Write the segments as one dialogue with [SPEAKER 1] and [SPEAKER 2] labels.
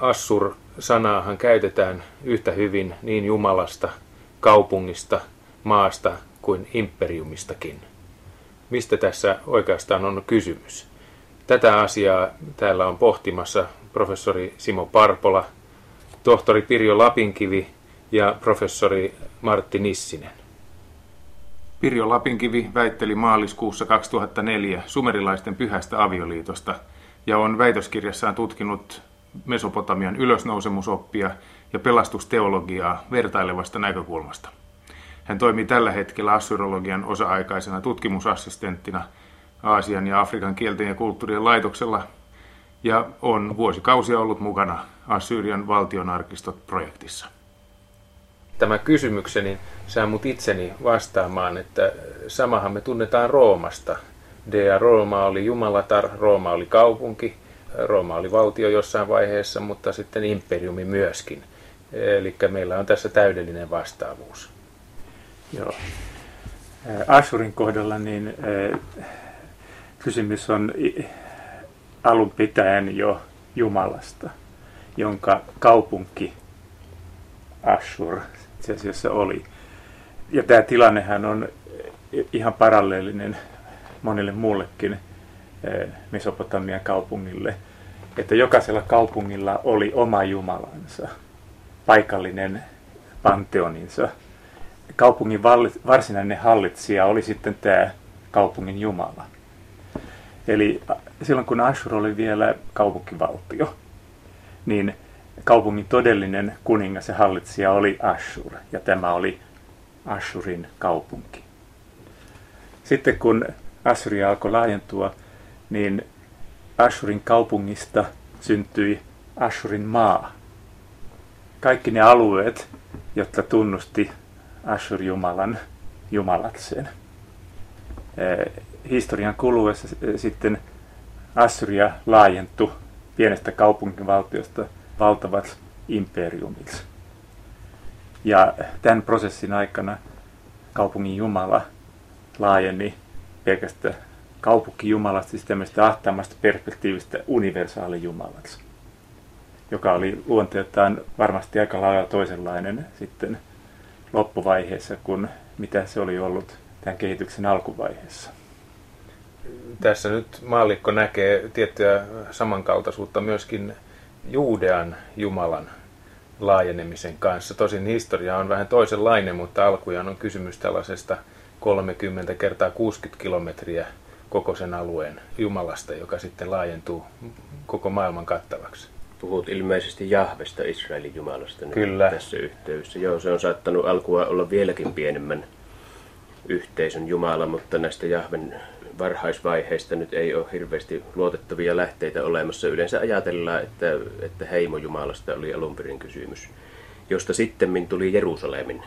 [SPEAKER 1] Assur-sanaahan käytetään yhtä hyvin niin Jumalasta, kaupungista, maasta kuin imperiumistakin. Mistä tässä oikeastaan on kysymys? Tätä asiaa täällä on pohtimassa professori Simo Parpola, tohtori Pirjo Lapinkivi ja professori Martti Nissinen. Pirjo Lapinkivi väitteli maaliskuussa 2004 sumerilaisten pyhästä avioliitosta ja on väitöskirjassaan tutkinut Mesopotamian ylösnousemusoppia ja pelastusteologiaa vertailevasta näkökulmasta. Hän toimii tällä hetkellä assyrologian osa-aikaisena tutkimusassistenttina Aasian ja Afrikan kielten ja kulttuurien laitoksella ja on vuosikausia ollut mukana Assyrian valtionarkistot-projektissa. Tämä kysymykseni saa mut itseni vastaamaan, että samahan me tunnetaan Roomasta. Dea Rooma oli jumalatar, Rooma oli kaupunki, Rooma oli valtio jossain vaiheessa, mutta sitten imperiumi myöskin. Eli meillä on tässä täydellinen vastaavuus.
[SPEAKER 2] Joo. Assurin kohdalla niin kysymys on alun pitäen jo Jumalasta, jonka kaupunki Ashur itse asiassa oli. Ja tämä tilannehän on ihan paralleellinen monille muullekin Mesopotamian kaupungille, että jokaisella kaupungilla oli oma jumalansa, paikallinen panteoninsa. Kaupungin varsinainen hallitsija oli sitten tämä kaupungin jumala. Eli silloin kun Ashur oli vielä kaupunkivaltio, niin kaupungin todellinen kuningas ja hallitsija oli Ashur, ja tämä oli Ashurin kaupunki. Sitten kun Assyria alkoi laajentua, niin Ashurin kaupungista syntyi Ashurin maa. Kaikki ne alueet, jotka tunnusti Ashur-jumalan jumalakseen historian kuluessa sitten Assyria laajentui pienestä kaupunkivaltiosta valtavat imperiumiksi. Ja tämän prosessin aikana kaupungin Jumala laajeni pelkästään kaupunkijumalasta, siis tämmöistä ahtaamasta perspektiivistä universaali Jumalaksi, joka oli luonteeltaan varmasti aika lailla toisenlainen sitten loppuvaiheessa kuin mitä se oli ollut tämän kehityksen alkuvaiheessa
[SPEAKER 1] tässä nyt maallikko näkee tiettyä samankaltaisuutta myöskin Juudean Jumalan laajenemisen kanssa. Tosin historia on vähän toisenlainen, mutta alkujaan on kysymys tällaisesta 30 kertaa 60 kilometriä koko sen alueen Jumalasta, joka sitten laajentuu koko maailman kattavaksi.
[SPEAKER 3] Puhut ilmeisesti Jahvesta, Israelin Jumalasta nyt
[SPEAKER 1] Kyllä.
[SPEAKER 3] tässä yhteydessä. Joo, se on saattanut alkua olla vieläkin pienemmän yhteisön Jumala, mutta näistä Jahven varhaisvaiheista nyt ei ole hirveästi luotettavia lähteitä olemassa. Yleensä ajatellaan, että, että heimojumalasta oli alun perin kysymys, josta sitten tuli Jerusalemin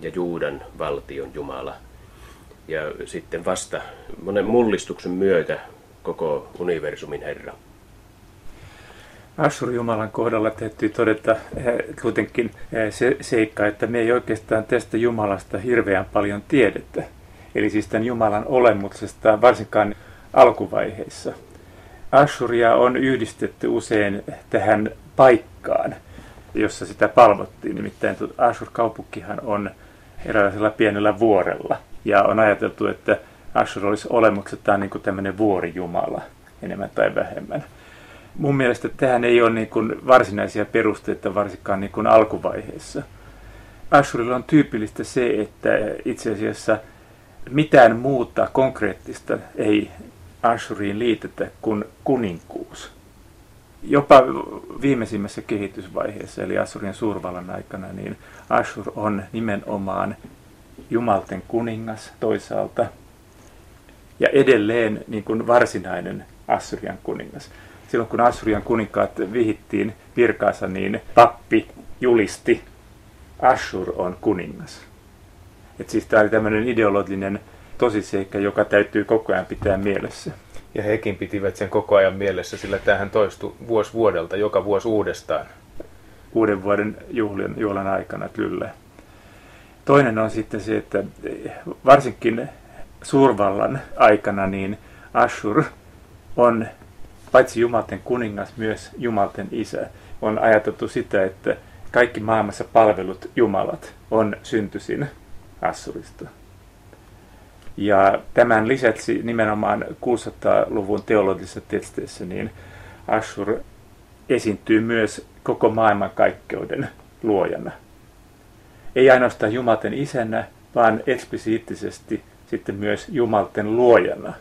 [SPEAKER 3] ja Juudan valtion Jumala. Ja sitten vasta monen mullistuksen myötä koko universumin Herra.
[SPEAKER 2] Assur-Jumalan kohdalla täytyy todeta eh, kuitenkin eh, se seikka, että me ei oikeastaan tästä Jumalasta hirveän paljon tiedetä eli siis tämän Jumalan olemuksesta, varsinkaan alkuvaiheissa. Ashuria on yhdistetty usein tähän paikkaan, jossa sitä palvottiin. Nimittäin Ashur-kaupunkihan on eräänlaisella pienellä vuorella. Ja on ajateltu, että Ashur olisi olemukseltaan niin tämmöinen vuorijumala, enemmän tai vähemmän. Mun mielestä tähän ei ole niin kuin varsinaisia perusteita varsinkaan niin kuin alkuvaiheessa. Ashurilla on tyypillistä se, että itse asiassa – mitään muuta konkreettista ei Ashuriin liitetä kuin kuninkuus. Jopa viimeisimmässä kehitysvaiheessa, eli Assurien suurvallan aikana, niin Ashur on nimenomaan jumalten kuningas toisaalta ja edelleen niin kuin varsinainen Assyrian kuningas. Silloin kun Assyrian kuninkaat vihittiin virkaansa, niin pappi julisti, Ashur on kuningas. Et siis tämä oli tämmöinen ideologinen tosiseikka, joka täytyy koko ajan pitää mielessä.
[SPEAKER 1] Ja hekin pitivät sen koko ajan mielessä, sillä tähän toistui vuosi vuodelta, joka vuosi uudestaan.
[SPEAKER 2] Uuden vuoden juhlien, juhlan aikana, kyllä. Toinen on sitten se, että varsinkin suurvallan aikana niin Ashur on paitsi Jumalten kuningas, myös Jumalten isä. On ajateltu sitä, että kaikki maailmassa palvelut Jumalat on syntyisin Assurista. Ja tämän lisäksi nimenomaan 600-luvun teologisessa teksteissä niin Ashur esiintyy myös koko maailman kaikkeuden luojana. Ei ainoastaan Jumalten isänä, vaan eksplisiittisesti sitten myös Jumalten luojana,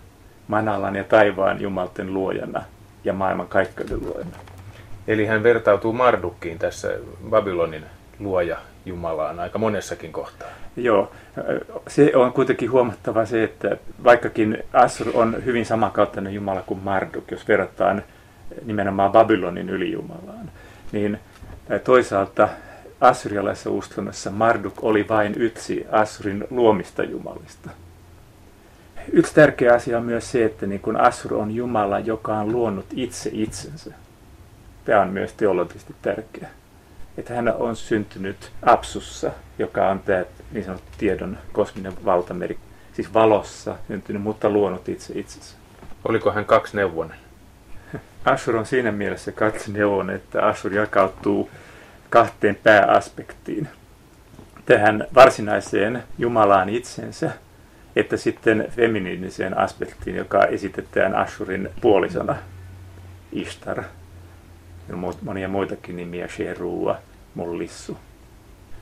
[SPEAKER 2] manalan ja taivaan Jumalten luojana ja maailman kaikkeuden luojana.
[SPEAKER 1] Eli hän vertautuu Mardukkiin tässä Babylonin luoja Jumalaan aika monessakin kohtaa.
[SPEAKER 2] Joo, se on kuitenkin huomattava se, että vaikkakin Assur on hyvin samankaltainen Jumala kuin Marduk, jos verrataan nimenomaan Babylonin ylijumalaan, niin toisaalta assyrialaisessa uskonnossa Marduk oli vain yksi Assurin luomista jumalista. Yksi tärkeä asia on myös se, että niin kun Assur on Jumala, joka on luonut itse itsensä. Tämä on myös teologisesti tärkeää. Että hän on syntynyt Apsussa, joka on tämä niin sanottu tiedon kosminen valtameri, siis valossa syntynyt, mutta luonut itse itsensä.
[SPEAKER 1] Oliko hän neuvonen?
[SPEAKER 2] Ashur on siinä mielessä neuvonen, että Ashur jakautuu kahteen pääaspektiin. Tähän varsinaiseen Jumalaan itsensä, että sitten feminiiniseen aspektiin, joka esitetään Ashurin puolisona, Ishtar. Ja monia muitakin nimiä, Sherua, Mullissu.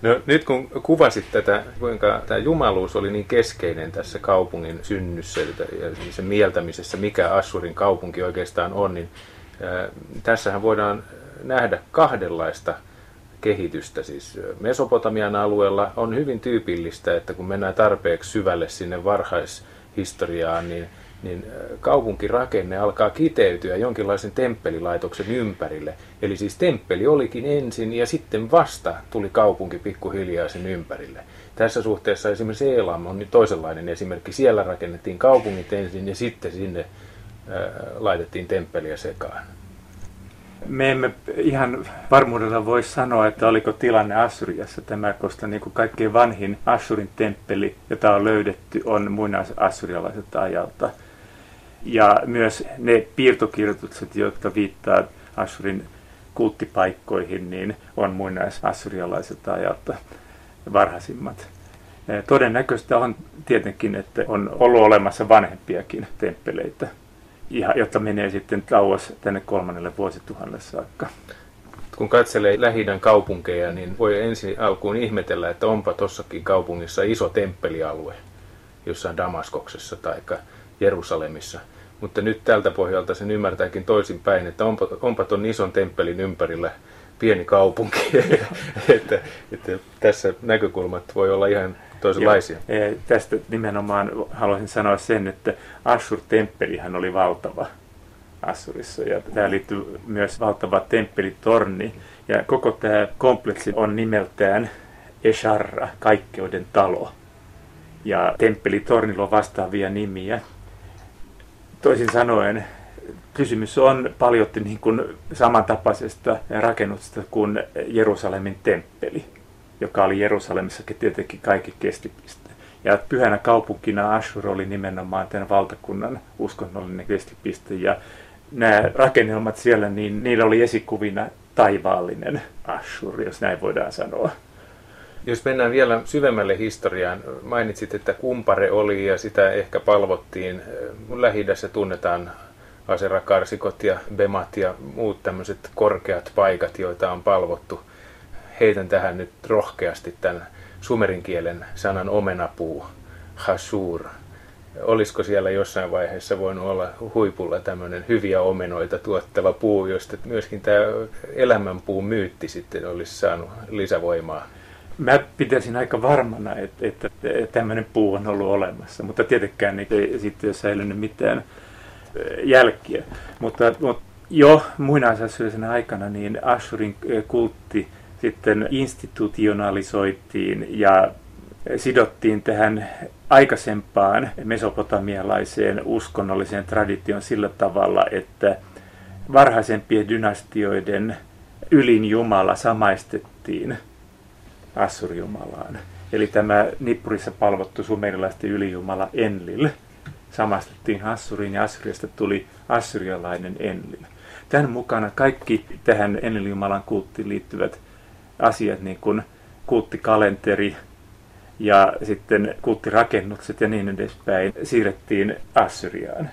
[SPEAKER 1] No, nyt kun kuvasit tätä, kuinka tämä jumaluus oli niin keskeinen tässä kaupungin synnyssä ja sen mieltämisessä, mikä Assurin kaupunki oikeastaan on, niin äh, tässähän voidaan nähdä kahdenlaista kehitystä. Siis Mesopotamian alueella on hyvin tyypillistä, että kun mennään tarpeeksi syvälle sinne varhaishistoriaan, niin, niin kaupunkirakenne alkaa kiteytyä jonkinlaisen temppelilaitoksen ympärille. Eli siis temppeli olikin ensin ja sitten vasta tuli kaupunki pikkuhiljaa sen ympärille. Tässä suhteessa esimerkiksi Elam on nyt toisenlainen esimerkki. Siellä rakennettiin kaupungit ensin ja sitten sinne laitettiin temppeliä sekaan
[SPEAKER 2] me emme ihan varmuudella voi sanoa, että oliko tilanne Assyriassa tämä, koska niin kuin kaikkein vanhin Assurin temppeli, jota on löydetty, on muinais-assyrialaiselta ajalta. Ja myös ne piirtokirjoitukset, jotka viittaa Assurin kulttipaikkoihin, niin on muinais-assyrialaiselta ajalta varhaisimmat. Todennäköistä on tietenkin, että on ollut olemassa vanhempiakin temppeleitä jotta menee sitten kauas tänne kolmannelle vuosituhannelle saakka.
[SPEAKER 1] Kun katselee lähi kaupunkeja, niin voi ensin alkuun ihmetellä, että onpa tuossakin kaupungissa iso temppelialue, jossain Damaskoksessa tai Jerusalemissa. Mutta nyt tältä pohjalta sen ymmärtääkin toisinpäin, että onpa, onpa tuon ison temppelin ympärillä pieni kaupunki. että, että tässä näkökulmat voi olla ihan toisenlaisia.
[SPEAKER 2] Joo. Tästä nimenomaan haluaisin sanoa sen, että Ashur-temppelihän oli valtava Assurissa ja tämä liittyy myös valtava temppelitorni. Ja koko tämä kompleksi on nimeltään Esharra, kaikkeuden talo. Ja temppelitornilla on vastaavia nimiä. Toisin sanoen, kysymys on paljon niin kuin samantapaisesta rakennuksesta kuin Jerusalemin temppeli joka oli Jerusalemissakin tietenkin kaikki kestipiste. Ja pyhänä kaupunkina Ashur oli nimenomaan tämän valtakunnan uskonnollinen kestipiste. Ja nämä rakennelmat siellä, niin niillä oli esikuvina taivaallinen Ashur, jos näin voidaan sanoa.
[SPEAKER 1] Jos mennään vielä syvemmälle historiaan, mainitsit, että kumpare oli ja sitä ehkä palvottiin. lähi tunnetaan aserakarsikot ja bemat ja muut tämmöiset korkeat paikat, joita on palvottu – heitän tähän nyt rohkeasti tämän sumerin kielen sanan omenapuu, hasur. Olisiko siellä jossain vaiheessa voinut olla huipulla tämmöinen hyviä omenoita tuottava puu, josta myöskin tämä elämänpuu myytti sitten olisi saanut lisävoimaa?
[SPEAKER 2] Mä pitäisin aika varmana, että, että tämmöinen puu on ollut olemassa, mutta tietenkään ei sitten ole säilynyt mitään jälkiä. Mutta, mutta jo muinaisassyrialaisena aikana niin Ashurin kultti sitten institutionalisoitiin ja sidottiin tähän aikaisempaan mesopotamialaiseen uskonnolliseen traditioon sillä tavalla, että varhaisempien dynastioiden ylin Jumala samaistettiin Assurjumalaan. Eli tämä Nippurissa palvottu sumerilaisten ylijumala Enlil samastettiin Assuriin ja Assyriasta tuli assyrialainen Enlil. Tämän mukana kaikki tähän Enlil-jumalan kulttiin liittyvät asiat, niin kuin kulttikalenteri ja sitten kulttirakennukset ja niin edespäin, siirrettiin Assyriaan.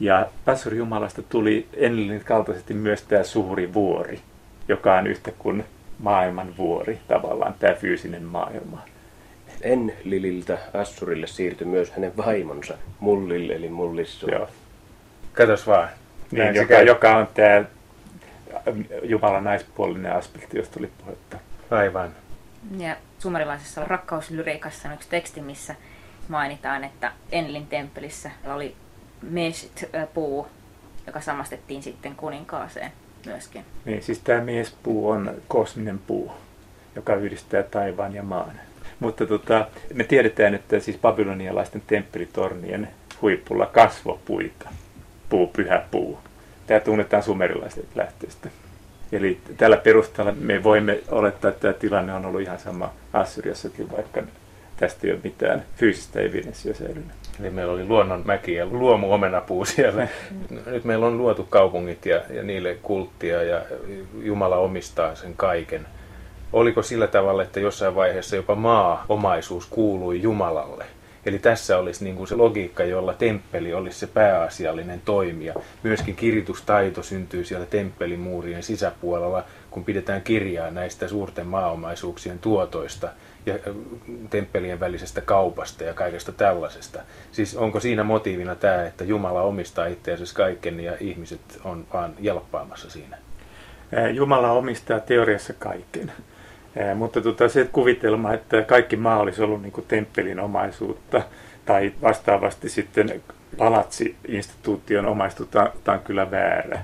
[SPEAKER 2] Ja Assur-jumalasta tuli Enlilin kaltaisesti myös tämä suuri vuori, joka on yhtä kuin maailman vuori, tavallaan tämä fyysinen maailma.
[SPEAKER 3] Enlililtä Assurille siirtyi myös hänen vaimonsa Mullille eli Mullissu.
[SPEAKER 2] Joo.
[SPEAKER 1] Katos vaan.
[SPEAKER 2] Niin, joka,
[SPEAKER 1] käy.
[SPEAKER 2] joka on tämä Jumalan naispuolinen aspekti, josta oli puhetta.
[SPEAKER 1] Aivan.
[SPEAKER 4] Ja sumerilaisessa rakkauslyriikassa on yksi teksti, missä mainitaan, että Enlin temppelissä oli Meshit-puu, joka samastettiin sitten kuninkaaseen myöskin.
[SPEAKER 2] Niin, siis tämä miespuu on kosminen puu, joka yhdistää taivaan ja maan. Mutta tota, me tiedetään, että siis babylonialaisten temppelitornien huipulla kasvopuita, puu, pyhä puu. Tämä tunnetaan sumerilaisesta lähteestä. Eli tällä perusteella me voimme olettaa, että tämä tilanne on ollut ihan sama Assyriassakin, vaikka tästä ei ole mitään fyysistä evidenssiä säilynyt.
[SPEAKER 1] Eli meillä oli luonnonmäki ja luomuomenapuu siellä. Nyt meillä on luotu kaupungit ja, ja niille kulttia ja Jumala omistaa sen kaiken. Oliko sillä tavalla, että jossain vaiheessa jopa maa-omaisuus kuului Jumalalle? Eli tässä olisi niin kuin se logiikka, jolla temppeli olisi se pääasiallinen toimija. Myöskin kirjoitustaito syntyy siellä temppelimuurien sisäpuolella, kun pidetään kirjaa näistä suurten maaomaisuuksien tuotoista ja temppelien välisestä kaupasta ja kaikesta tällaisesta. Siis onko siinä motiivina tämä, että Jumala omistaa itse asiassa kaiken ja ihmiset on vaan jelppaamassa siinä?
[SPEAKER 2] Jumala omistaa teoriassa kaiken. Mutta tota, se kuvitelma, että kaikki maa olisi ollut niin temppelin omaisuutta tai vastaavasti sitten palatsi-instituution omaisuutta, tämä on kyllä väärä.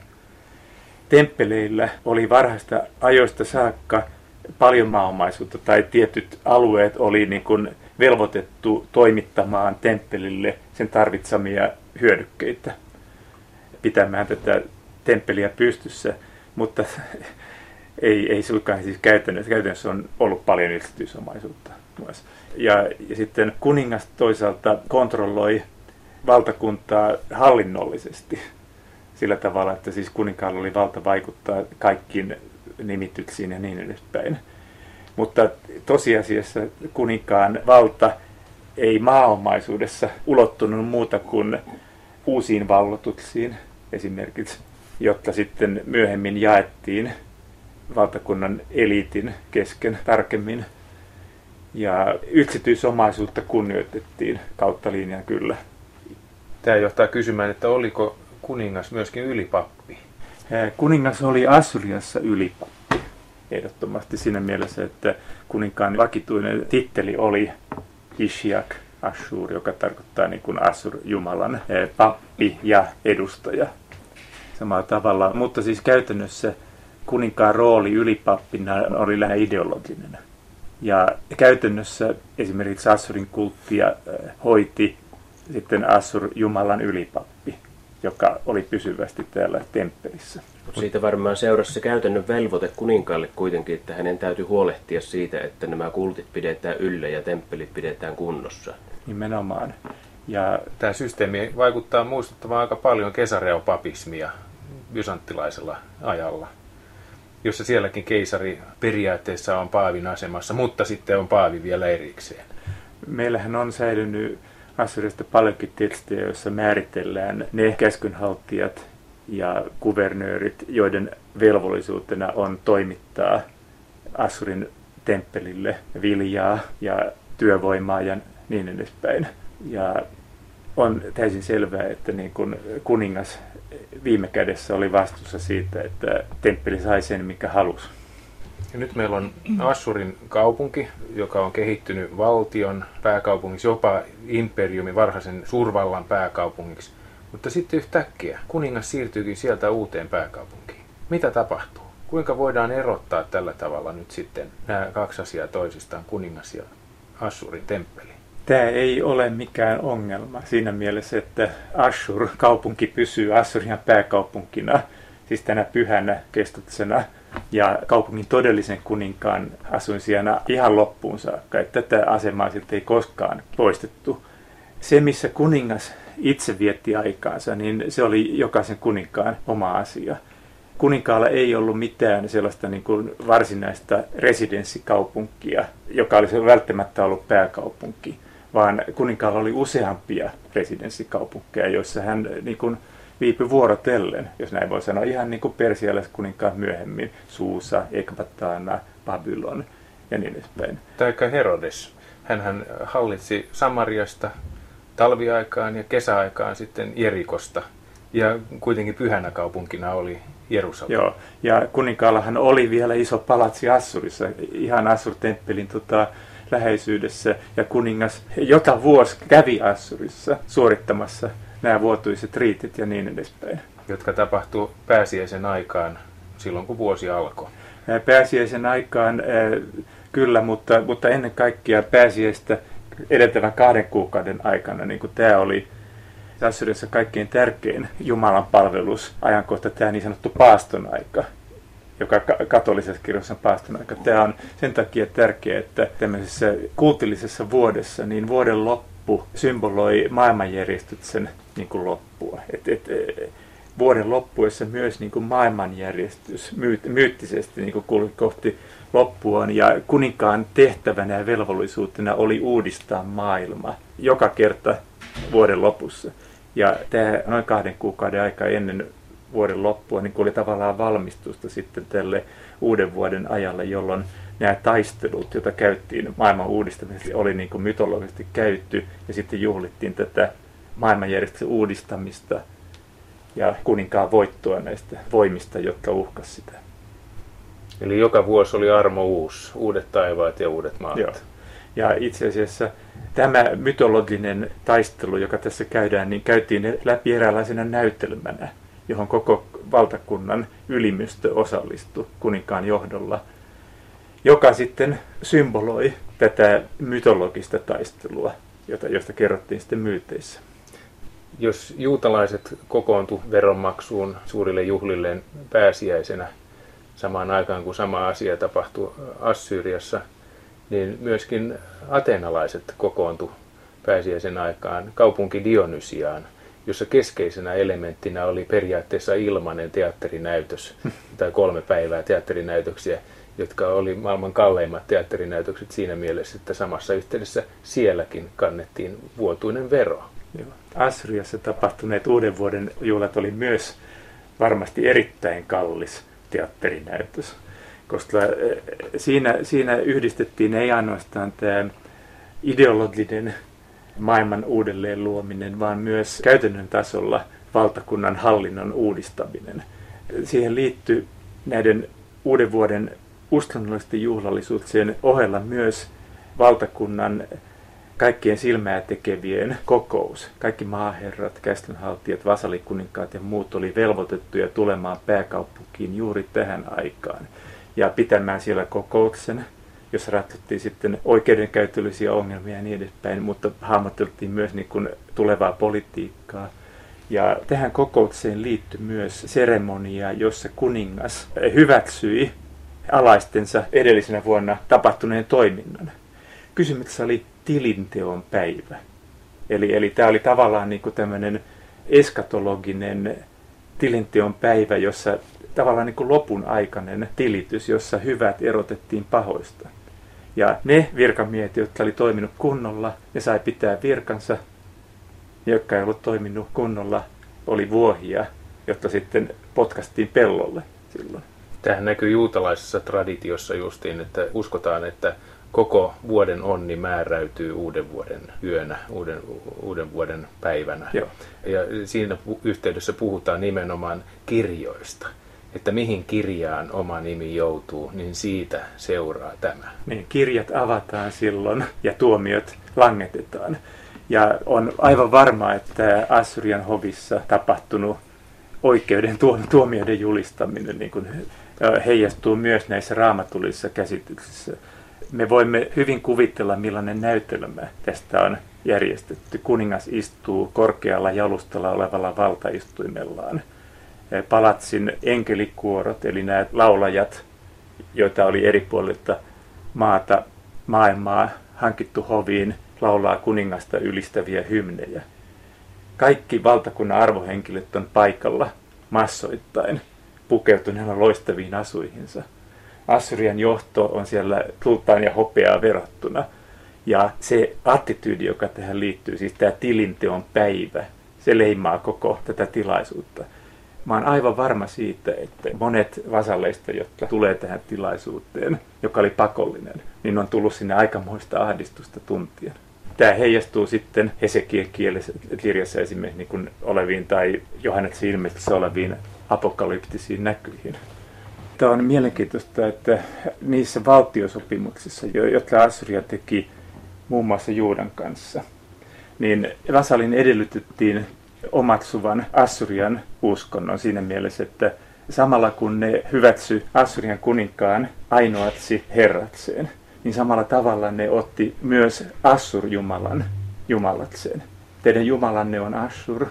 [SPEAKER 2] Temppeleillä oli varhaista ajoista saakka paljon maaomaisuutta tai tietyt alueet oli niin kuin velvoitettu toimittamaan temppelille sen tarvitsamia hyödykkeitä, pitämään tätä temppeliä pystyssä, mutta ei, ei suinkaan siis käytännössä. Käytännössä on ollut paljon yksityisomaisuutta myös. Ja, ja sitten kuningas toisaalta kontrolloi valtakuntaa hallinnollisesti sillä tavalla, että siis kuninkaalla oli valta vaikuttaa kaikkiin nimityksiin ja niin edespäin. Mutta tosiasiassa kuninkaan valta ei maaomaisuudessa ulottunut muuta kuin uusiin vallotuksiin esimerkiksi, jotta sitten myöhemmin jaettiin valtakunnan eliitin kesken tarkemmin. Ja yksityisomaisuutta kunnioitettiin kautta linjan kyllä.
[SPEAKER 1] Tämä johtaa kysymään, että oliko kuningas myöskin ylipappi?
[SPEAKER 2] Ää, Kuningas oli Assyriassa ylipappi ehdottomasti siinä mielessä, että kuninkaan vakituinen titteli oli Ishiak Ashur, joka tarkoittaa niin kuin Assur-jumalan ää, pappi ja edustaja samalla tavalla. Mutta siis käytännössä kuninkaan rooli ylipappina oli lähinnä ideologinen. Ja käytännössä esimerkiksi Assurin kulttia hoiti sitten Assur-jumalan ylipappi, joka oli pysyvästi täällä temppelissä.
[SPEAKER 3] Siitä varmaan seurasi se käytännön velvoite kuninkaalle kuitenkin, että hänen täytyy huolehtia siitä, että nämä kultit pidetään yllä ja temppelit pidetään kunnossa.
[SPEAKER 2] Nimenomaan. Ja
[SPEAKER 1] Tämä systeemi vaikuttaa muistuttamaan aika paljon kesareopapismia bysanttilaisella ajalla, jossa sielläkin keisari periaatteessa on paavin asemassa, mutta sitten on paavi vielä erikseen.
[SPEAKER 2] meillähän on säilynyt Assyriasta paljonkin tekstejä, joissa määritellään ne käskynhaltijat ja kuvernöörit, joiden velvollisuutena on toimittaa Assurin temppelille viljaa ja työvoimaa ja niin edespäin. Ja on täysin selvää, että niin kun kuningas viime kädessä oli vastuussa siitä, että temppeli sai sen, mikä halusi.
[SPEAKER 1] Ja nyt meillä on Assurin kaupunki, joka on kehittynyt valtion pääkaupungiksi, jopa imperiumin varhaisen suurvallan pääkaupungiksi. Mutta sitten yhtäkkiä kuningas siirtyykin sieltä uuteen pääkaupunkiin. Mitä tapahtuu? Kuinka voidaan erottaa tällä tavalla nyt sitten nämä kaksi asiaa toisistaan, kuningas ja Assurin temppeli?
[SPEAKER 2] Tämä ei ole mikään ongelma siinä mielessä, että Ashur, kaupunki pysyy Assurian pääkaupunkina, siis tänä pyhänä kestotsena, ja kaupungin todellisen kuninkaan asuinsijana ihan loppuun saakka. Että tätä asemaa siltä ei koskaan poistettu. Se, missä kuningas itse vietti aikaansa, niin se oli jokaisen kuninkaan oma asia. Kuninkaalla ei ollut mitään sellaista niin kuin varsinaista residenssikaupunkia, joka olisi välttämättä ollut pääkaupunki, vaan kuninkaalla oli useampia residenssikaupunkeja, joissa hän niin kuin viipyi vuorotellen, jos näin voi sanoa, ihan niin kuin persialaiset kuninkaat myöhemmin, Suusa, Ekbatana, Babylon ja niin edespäin.
[SPEAKER 1] Taikka Herodes. Hänhän hallitsi Samariasta talviaikaan ja kesäaikaan sitten Jerikosta. Ja kuitenkin pyhänä kaupunkina oli Jerusalem.
[SPEAKER 2] Joo, ja kuninkaallahan oli vielä iso palatsi Assurissa, ihan Assur-temppelin tota, läheisyydessä. Ja kuningas joka vuosi kävi Assurissa suorittamassa nämä vuotuiset riitit ja niin edespäin.
[SPEAKER 1] Jotka tapahtuu pääsiäisen aikaan silloin, kun vuosi alkoi.
[SPEAKER 2] Pääsiäisen aikaan kyllä, mutta, mutta ennen kaikkea pääsiäistä edeltävän kahden kuukauden aikana, niin kuin tämä oli Assyriassa kaikkein tärkein Jumalan palvelusajankohta, tämä niin sanottu paaston aika, joka katolisessa kirjassa on paaston aika. Tämä on sen takia tärkeä, että tämmöisessä kultillisessa vuodessa, niin vuoden loppu symboloi maailmanjärjestyksen niin kuin loppua. Et, et, vuoden loppuessa myös niin kuin maailmanjärjestys myyt, myyttisesti niin kuin kulki kohti loppuaan ja kuninkaan tehtävänä ja velvollisuutena oli uudistaa maailma joka kerta vuoden lopussa. Ja tämä noin kahden kuukauden aika ennen vuoden loppua niin oli tavallaan valmistusta sitten tälle uuden vuoden ajalle, jolloin nämä taistelut, joita käyttiin maailman uudistamiseksi, oli niin kuin mytologisesti käytty ja sitten juhlittiin tätä maailmanjärjestyksen uudistamista ja kuninkaan voittoa näistä voimista, jotka uhkasivat sitä.
[SPEAKER 1] Eli joka vuosi oli armo uusi, uudet taivaat ja uudet maat. Joo.
[SPEAKER 2] Ja itse asiassa tämä mytologinen taistelu, joka tässä käydään, niin käytiin läpi eräänlaisena näytelmänä, johon koko valtakunnan ylimystö osallistui kuninkaan johdolla, joka sitten symboloi tätä mytologista taistelua, jota, josta kerrottiin sitten myyteissä.
[SPEAKER 1] Jos juutalaiset kokoontu veronmaksuun suurille juhlilleen pääsiäisenä samaan aikaan, kun sama asia tapahtui Assyriassa, niin myöskin ateenalaiset kokoontu pääsiäisen aikaan kaupunki Dionysiaan, jossa keskeisenä elementtinä oli periaatteessa ilmainen teatterinäytös tai kolme päivää teatterinäytöksiä, jotka oli maailman kalleimmat teatterinäytökset siinä mielessä, että samassa yhteydessä sielläkin kannettiin vuotuinen vero.
[SPEAKER 2] Joo. Assyriassa tapahtuneet uuden vuoden juhlat oli myös varmasti erittäin kallis teatterinäytös, koska eh, siinä, siinä yhdistettiin ei ainoastaan tämä ideologinen maailman uudelleen luominen, vaan myös käytännön tasolla valtakunnan hallinnon uudistaminen. Siihen liittyy näiden uuden vuoden uskonnollisten juhlallisuuksien ohella myös valtakunnan kaikkien silmää tekevien kokous. Kaikki maaherrat, kästönhaltijat, vasalikuninkaat ja muut oli velvoitettuja tulemaan pääkaupunkiin juuri tähän aikaan ja pitämään siellä kokouksen, jossa ratkottiin sitten oikeudenkäytöllisiä ongelmia ja niin edespäin, mutta hahmoteltiin myös niin kuin tulevaa politiikkaa. Ja tähän kokoukseen liittyi myös seremonia, jossa kuningas hyväksyi alaistensa edellisenä vuonna tapahtuneen toiminnan. Kysymyksessä oli tilinteon päivä. Eli, eli tämä oli tavallaan niin tämmöinen eskatologinen tilinteon päivä, jossa tavallaan niin kuin lopun aikainen tilitys, jossa hyvät erotettiin pahoista. Ja ne virkamiehet, jotka oli toiminut kunnolla, ne sai pitää virkansa, jotka ei ollut toiminut kunnolla, oli vuohia, jotta sitten potkastiin pellolle silloin.
[SPEAKER 1] Tähän näkyy juutalaisessa traditiossa justiin, että uskotaan, että koko vuoden onni määräytyy uuden vuoden yönä, uuden, uuden vuoden päivänä. Joo. Ja siinä yhteydessä puhutaan nimenomaan kirjoista. Että mihin kirjaan oma nimi joutuu, niin siitä seuraa tämä.
[SPEAKER 2] Niin, kirjat avataan silloin ja tuomiot langetetaan. Ja on aivan varmaa, että Assyrian hovissa tapahtunut oikeuden tuomioiden julistaminen niin kuin heijastuu myös näissä raamatullisissa käsityksissä me voimme hyvin kuvitella, millainen näytelmä tästä on järjestetty. Kuningas istuu korkealla jalustalla olevalla valtaistuimellaan. Palatsin enkelikuorot, eli nämä laulajat, joita oli eri puolilta maata, maailmaa hankittu hoviin, laulaa kuningasta ylistäviä hymnejä. kaikki valtakunnan arvohenkilöt on paikalla massoittain pukeutuneena loistaviin asuihinsa. Assyrian johto on siellä kultaan ja hopeaa verrattuna. Ja se attityydi, joka tähän liittyy, siis tämä tilinteon päivä, se leimaa koko tätä tilaisuutta. Mä oon aivan varma siitä, että monet vasalleista, jotka tulee tähän tilaisuuteen, joka oli pakollinen, niin on tullut sinne aikamoista ahdistusta tuntien. Tämä heijastuu sitten Hesekien kirjassa esimerkiksi niin kuin oleviin tai Johanneksen ilmestyksessä oleviin apokalyptisiin näkyihin. Tämä on mielenkiintoista, että niissä valtiosopimuksissa, jotka Assyria teki muun muassa Juudan kanssa, niin Vasalin edellytettiin omaksuvan Assyrian uskonnon siinä mielessä, että samalla kun ne hyväksy Assyrian kuninkaan ainoaksi herratseen, niin samalla tavalla ne otti myös Assur-jumalan jumalatseen. Teidän jumalanne on Assur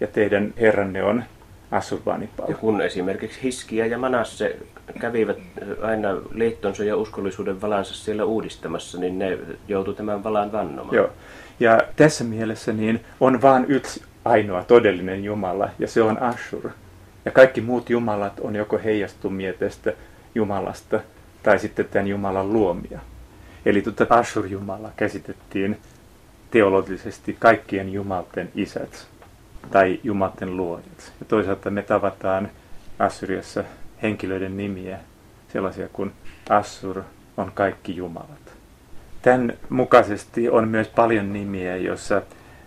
[SPEAKER 2] ja teidän herranne on Assurbanipal.
[SPEAKER 3] Ja kun esimerkiksi Hiskiä ja Manasse kävivät aina liittonsa ja uskollisuuden valansa siellä uudistamassa, niin ne joutuivat tämän valan vannomaan.
[SPEAKER 2] Joo. Ja tässä mielessä niin on vain yksi ainoa todellinen Jumala, ja se on Ashur. Ja kaikki muut jumalat on joko heijastumia tästä Jumalasta, tai sitten tämän Jumalan luomia. Eli tuota Ashur-Jumala käsitettiin teologisesti kaikkien jumalten isät tai jumalten luojat. Ja toisaalta me tavataan Assyriassa henkilöiden nimiä, sellaisia kuin Assur on kaikki jumalat. Tämän mukaisesti on myös paljon nimiä, joissa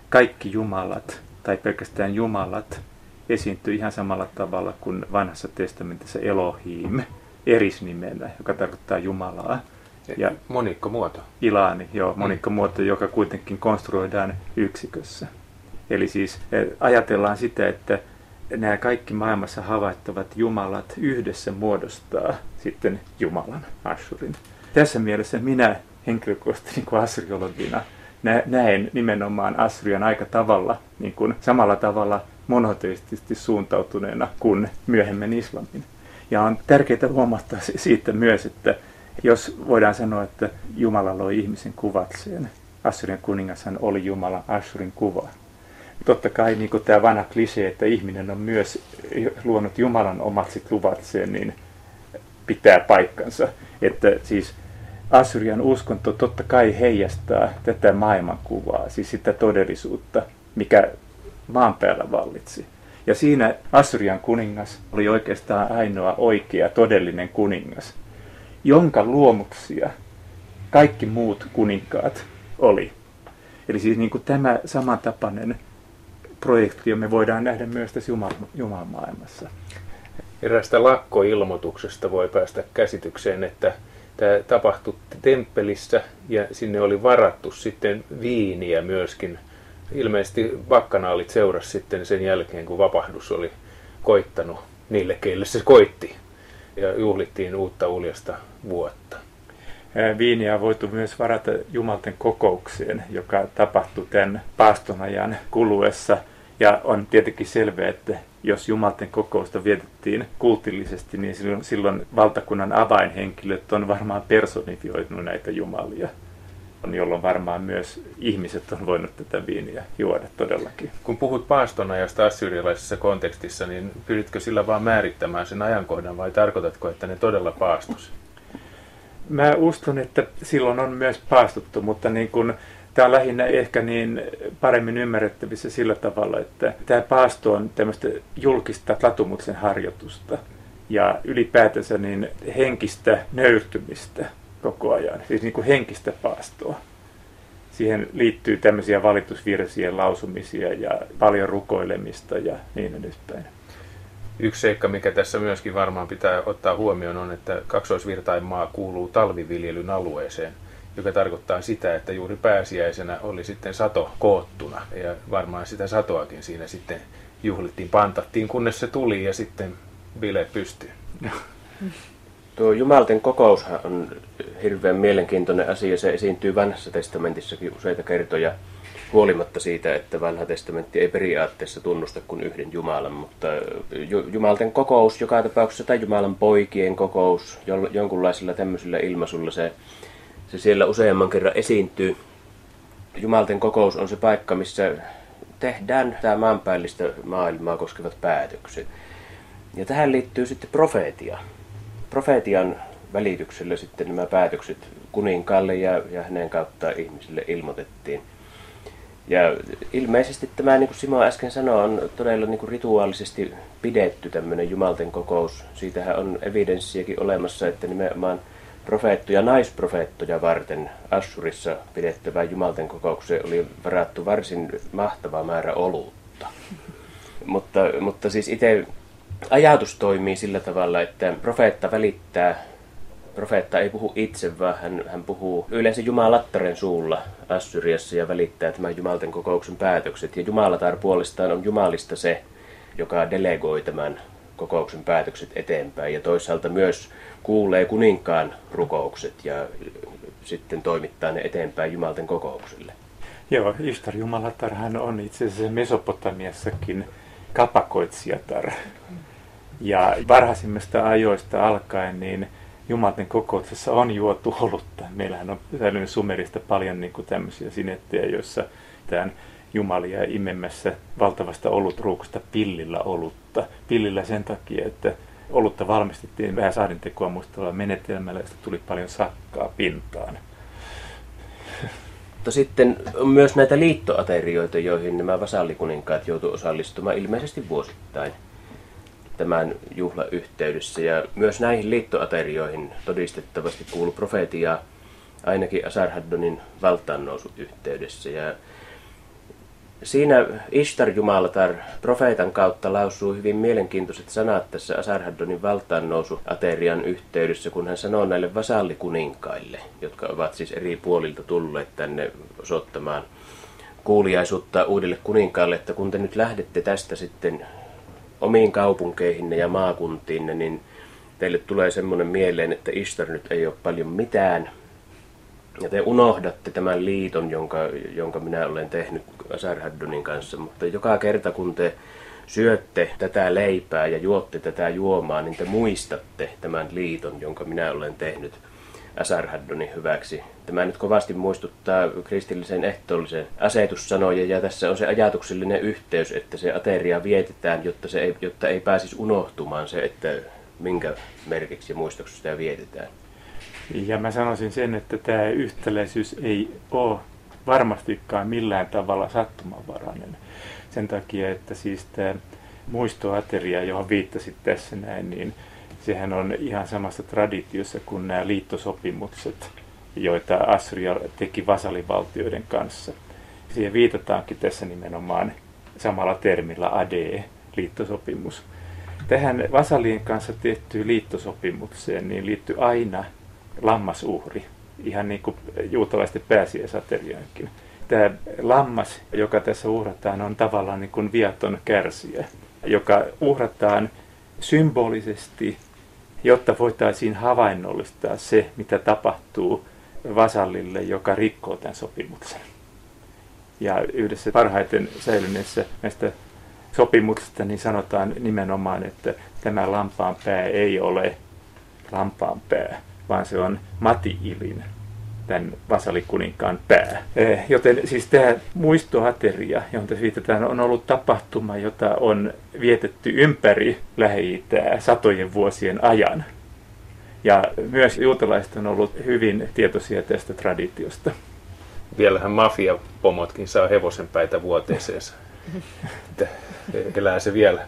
[SPEAKER 2] kaikki jumalat tai pelkästään jumalat esiintyy ihan samalla tavalla kuin vanhassa testamentissa Elohim erisnimenä, joka tarkoittaa Jumalaa.
[SPEAKER 1] Ja monikkomuoto.
[SPEAKER 2] Ilaani, joo, monikkomuoto, joka kuitenkin konstruoidaan yksikössä. Eli siis eh, ajatellaan sitä, että nämä kaikki maailmassa havaittavat jumalat yhdessä muodostaa sitten Jumalan, Assurin. Tässä mielessä minä henkilökohtaisesti niin kuin assyriologina näen nimenomaan Assyrian aika tavalla, niin kuin samalla tavalla monoteistisesti suuntautuneena kuin myöhemmin islamin. Ja on tärkeää huomata siitä myös, että jos voidaan sanoa, että Jumala loi ihmisen kuvakseen, Assyrian kuningashan oli Jumala Assurin kuva. Totta kai niin kuin tämä vanha klisee, että ihminen on myös luonut Jumalan omaksi luvakseen, niin pitää paikkansa. Että siis Assyrian uskonto totta kai heijastaa tätä maailmankuvaa, siis sitä todellisuutta, mikä maan päällä vallitsi. Ja siinä Assyrian kuningas oli oikeastaan ainoa oikea todellinen kuningas, jonka luomuksia kaikki muut kuninkaat oli. Eli siis niin kuin tämä samantapainen projekti me voidaan nähdä myös tässä Jumal- maailmassa.
[SPEAKER 1] Erästä lakkoilmoituksesta voi päästä käsitykseen, että Tämä tapahtui temppelissä ja sinne oli varattu sitten viiniä myöskin. Ilmeisesti bakkanaalit seurasi sitten sen jälkeen, kun vapahdus oli koittanut niille, keille se koitti. Ja juhlittiin uutta uljasta vuotta.
[SPEAKER 2] Viiniä on voitu myös varata Jumalten kokoukseen, joka tapahtui tämän paastonajan kuluessa. Ja on tietenkin selvää, että jos Jumalten kokousta vietettiin kultillisesti, niin silloin, silloin valtakunnan avainhenkilöt on varmaan personifioitunut näitä jumalia jolloin varmaan myös ihmiset on voinut tätä viiniä juoda todellakin.
[SPEAKER 1] Kun puhut paastonajasta assyrialaisessa kontekstissa, niin pyritkö sillä vaan määrittämään sen ajankohdan vai tarkoitatko, että ne todella paastos?
[SPEAKER 2] Mä uskon, että silloin on myös paastuttu, mutta niin kuin Tämä on lähinnä ehkä niin paremmin ymmärrettävissä sillä tavalla, että tämä paasto on tämmöistä julkista tatumuksen harjoitusta ja ylipäätänsä niin henkistä nöyrtymistä koko ajan, siis niin kuin henkistä paastoa. Siihen liittyy tämmöisiä valitusvirsien lausumisia ja paljon rukoilemista ja niin edespäin.
[SPEAKER 1] Yksi seikka, mikä tässä myöskin varmaan pitää ottaa huomioon, on, että kaksoisvirtaimaa kuuluu talviviljelyn alueeseen – joka tarkoittaa sitä, että juuri pääsiäisenä oli sitten sato koottuna. Ja varmaan sitä satoakin siinä sitten juhlittiin, pantattiin, kunnes se tuli ja sitten bile pystyy.
[SPEAKER 3] Tuo Jumalten kokoushan on hirveän mielenkiintoinen asia. Se esiintyy vanhassa testamentissakin useita kertoja huolimatta siitä, että vanha testamentti ei periaatteessa tunnusta kuin yhden Jumalan, mutta Jumalten kokous joka tapauksessa tai Jumalan poikien kokous jonkunlaisella tämmöisellä ilmaisulla se se siellä useamman kerran esiintyy. Jumalten kokous on se paikka, missä tehdään tämä maanpäällistä maailmaa koskevat päätökset. Ja tähän liittyy sitten profeetia. Profeetian välityksellä sitten nämä päätökset kuninkaalle ja, ja hänen kautta ihmisille ilmoitettiin. Ja ilmeisesti tämä, niin kuin Simo äsken sanoi, on todella niin kuin rituaalisesti pidetty tämmöinen jumalten kokous. Siitähän on evidenssiäkin olemassa, että nimenomaan profeettoja naisprofeettoja varten Assurissa pidettävään jumalten kokoukseen oli varattu varsin mahtava määrä olutta. mutta, mutta siis itse ajatus toimii sillä tavalla, että profeetta välittää profeetta ei puhu itse, vaan hän, hän puhuu yleensä Jumalattaren suulla Assyriassa ja välittää tämän Jumalten kokouksen päätökset. Ja Jumalatar puolestaan on Jumalista se, joka delegoi tämän kokouksen päätökset eteenpäin. Ja toisaalta myös kuulee kuninkaan rukoukset ja sitten toimittaa ne eteenpäin Jumalten kokoukselle.
[SPEAKER 2] Joo, Ishtar Jumalatar hän on itse asiassa Mesopotamiassakin kapakoitsijatar. Ja varhaisimmista ajoista alkaen niin Jumalten kokouksessa on juotu olutta. Meillähän on säilynyt Sumerista paljon niin kuin tämmöisiä sinettejä, joissa tämän jumalia imemässä valtavasta olutruukusta pillillä olutta. Pillillä sen takia, että olutta valmistettiin vähän saadintekoa muistavalla menetelmällä, josta tuli paljon sakkaa pintaan.
[SPEAKER 3] Mutta sitten on myös näitä liittoaterioita, joihin nämä vasallikuninkaat joutuivat osallistumaan ilmeisesti vuosittain tämän juhlayhteydessä. Ja myös näihin liittoaterioihin todistettavasti kuuluu profeetia ainakin Asarhaddonin valtaannousu yhteydessä. Ja siinä Ishtar Jumalatar profeetan kautta lausuu hyvin mielenkiintoiset sanat tässä Asarhaddonin valtaannousu aterian yhteydessä, kun hän sanoo näille vasallikuninkaille, jotka ovat siis eri puolilta tulleet tänne osoittamaan kuuliaisuutta uudelle kuninkaalle, että kun te nyt lähdette tästä sitten omiin kaupunkeihinne ja maakuntiinne, niin teille tulee semmoinen mieleen, että Ishtar nyt ei ole paljon mitään. Ja te unohdatte tämän liiton, jonka, jonka minä olen tehnyt Asarhaddonin kanssa, mutta joka kerta kun te syötte tätä leipää ja juotte tätä juomaa, niin te muistatte tämän liiton, jonka minä olen tehnyt Asarhaddonin hyväksi. Tämä nyt kovasti muistuttaa kristillisen ehtoollisen asetussanoja ja tässä on se ajatuksellinen yhteys, että se ateria vietetään, jotta, se ei, jotta ei pääsisi unohtumaan se, että minkä merkiksi ja muistoksi sitä vietetään.
[SPEAKER 2] Ja mä sanoisin sen, että tämä yhtäläisyys ei ole varmastikaan millään tavalla sattumanvarainen. Sen takia, että siis tämä muistoateria, johon viittasit tässä näin, niin sehän on ihan samassa traditiossa kuin nämä liittosopimukset, joita Assyria teki vasalivaltioiden kanssa. Siihen viitataankin tässä nimenomaan samalla termillä AD, liittosopimus. Tähän vasalien kanssa tehtyyn liittosopimukseen niin liittyy aina lammasuhri, ihan niin kuin juutalaisten pääsiäisateriaankin. Tämä lammas, joka tässä uhrataan, on tavallaan niin kuin viaton kärsijä, joka uhrataan symbolisesti jotta voitaisiin havainnollistaa se, mitä tapahtuu vasallille, joka rikkoo tämän sopimuksen. Ja yhdessä parhaiten säilyneessä näistä sopimuksista niin sanotaan nimenomaan, että tämä lampaan pää ei ole lampaan pää, vaan se on matiilin tämän vasalikuninkaan pää. Eh, joten siis tämä muistoateria, johon tässä viitataan, on ollut tapahtuma, jota on vietetty ympäri lähi satojen vuosien ajan. Ja myös juutalaiset on ollut hyvin tietoisia tästä traditiosta.
[SPEAKER 1] Vielähän mafiapomotkin saa hevosen päitä vuoteeseensa. Elää se vielä